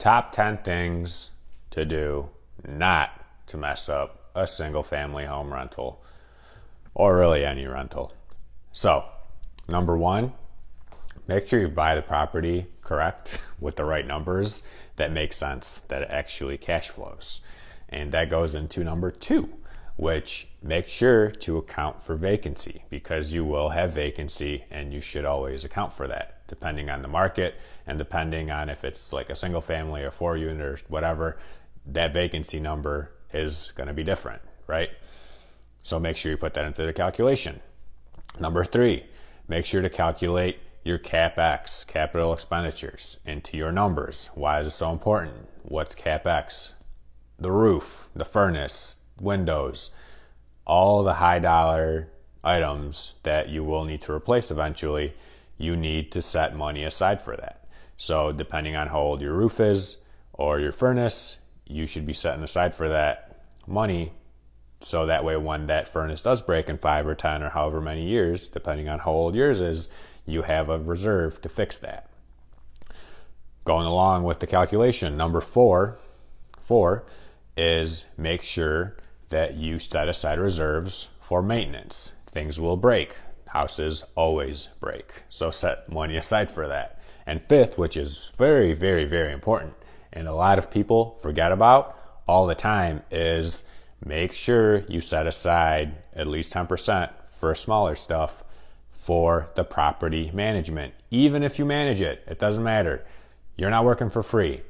Top 10 things to do not to mess up a single family home rental or really any rental. So, number one, make sure you buy the property correct with the right numbers that make sense, that actually cash flows. And that goes into number two, which make sure to account for vacancy because you will have vacancy and you should always account for that depending on the market and depending on if it's like a single family or four unit or whatever, that vacancy number is going to be different, right? So make sure you put that into the calculation. Number three, make sure to calculate your CapEx, capital expenditures, into your numbers. Why is it so important? What's CapEx? The roof, the furnace, windows, all the high dollar items that you will need to replace eventually you need to set money aside for that. So, depending on how old your roof is or your furnace, you should be setting aside for that money. So that way, when that furnace does break in five or 10 or however many years, depending on how old yours is, you have a reserve to fix that. Going along with the calculation, number four, four is make sure that you set aside reserves for maintenance. Things will break houses always break. So set money aside for that. And fifth, which is very, very, very important, and a lot of people forget about all the time, is make sure you set aside at least 10% for smaller stuff for the property management. Even if you manage it, it doesn't matter. You're not working for free.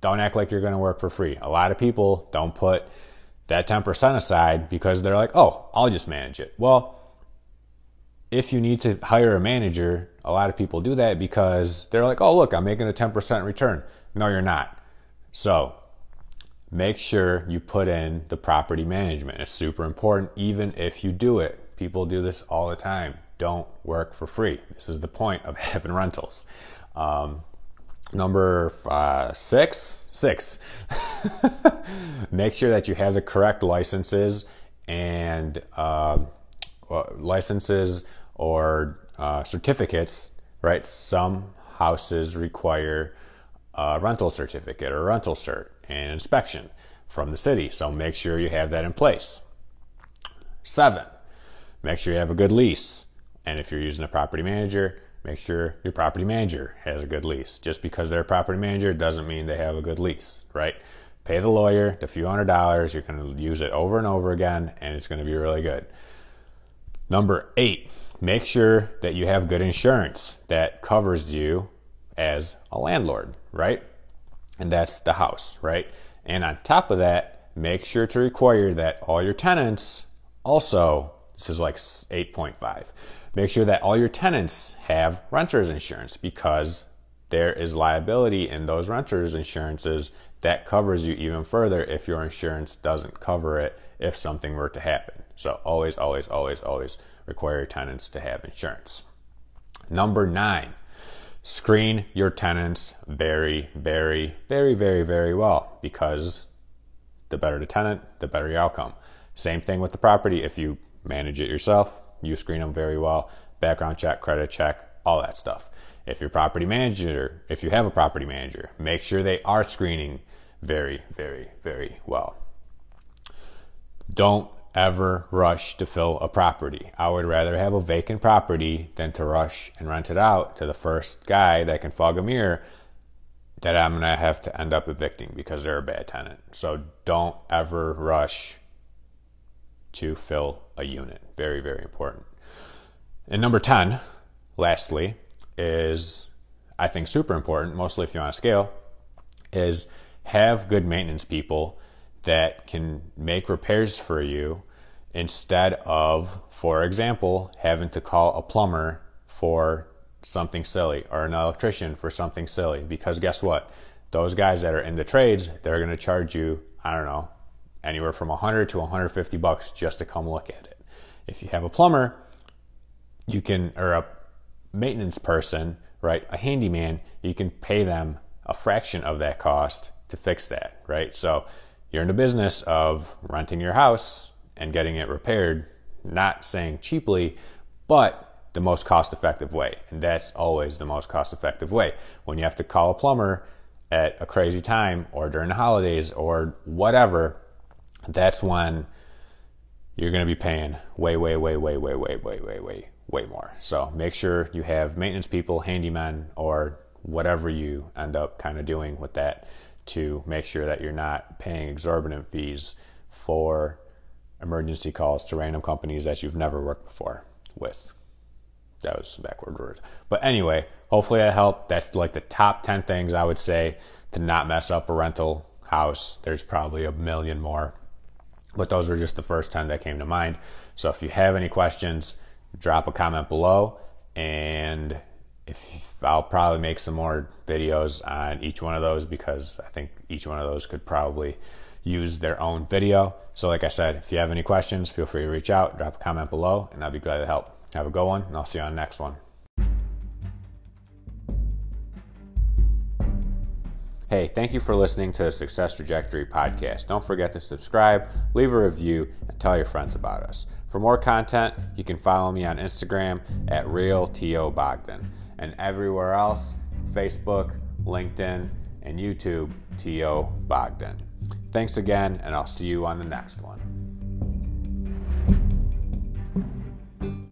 Don't act like you're going to work for free. A lot of people don't put that 10% aside because they're like, oh, I'll just manage it. Well, if you need to hire a manager, a lot of people do that because they're like, oh, look, I'm making a 10% return. No, you're not. So make sure you put in the property management. It's super important, even if you do it. People do this all the time. Don't work for free. This is the point of having rentals. Um, number uh, six, six. make sure that you have the correct licenses and uh, licenses or uh, certificates, right? Some houses require a rental certificate or rental cert and inspection from the city. So make sure you have that in place. Seven, make sure you have a good lease. And if you're using a property manager, make sure your property manager has a good lease. Just because they're a property manager doesn't mean they have a good lease, right? Pay the lawyer the few hundred dollars. You're going to use it over and over again, and it's going to be really good. Number eight, make sure that you have good insurance that covers you as a landlord, right? And that's the house, right? And on top of that, make sure to require that all your tenants also, this is like 8.5, make sure that all your tenants have renter's insurance because there is liability in those renter's insurances that covers you even further if your insurance doesn't cover it if something were to happen. So always, always, always, always require your tenants to have insurance. Number nine, screen your tenants very, very, very, very, very well because the better the tenant, the better your outcome. Same thing with the property. If you manage it yourself, you screen them very well. Background check, credit check, all that stuff. If your property manager, if you have a property manager, make sure they are screening very, very, very well. Don't ever rush to fill a property. I would rather have a vacant property than to rush and rent it out to the first guy that can fog a mirror that I'm going to have to end up evicting because they're a bad tenant. So don't ever rush to fill a unit. Very, very important. And number 10, lastly, is I think super important, mostly if you're on a scale, is have good maintenance people that can make repairs for you instead of, for example, having to call a plumber for something silly or an electrician for something silly. Because guess what? those guys that are in the trades, they're going to charge you, I don't know, anywhere from 100 to 150 bucks just to come look at it. If you have a plumber, you can, or a maintenance person, right, a handyman, you can pay them a fraction of that cost to fix that, right? So you're in the business of renting your house and getting it repaired, not saying cheaply, but the most cost effective way. And that's always the most cost effective way. When you have to call a plumber at a crazy time or during the holidays or whatever, that's when you're going to be paying way, way, way, way, way, way, way, way, way, way more. So make sure you have maintenance people, handymen, or whatever you end up kind of doing with that to make sure that you're not paying exorbitant fees for emergency calls to random companies that you've never worked before with. That was a backward word. But anyway, hopefully that helped. That's like the top 10 things I would say to not mess up a rental house. There's probably a million more, but those were just the first 10 that came to mind. So if you have any questions, drop a comment below and if I'll probably make some more videos on each one of those because I think each one of those could probably use their own video. So like I said, if you have any questions, feel free to reach out, drop a comment below, and I'll be glad to help. Have a good one, and I'll see you on the next one. Hey, thank you for listening to the Success Trajectory podcast. Don't forget to subscribe, leave a review, and tell your friends about us. For more content, you can follow me on Instagram at RealTOBogdan and everywhere else Facebook, LinkedIn, and YouTube, T.O. Bogdan. Thanks again, and I'll see you on the next one.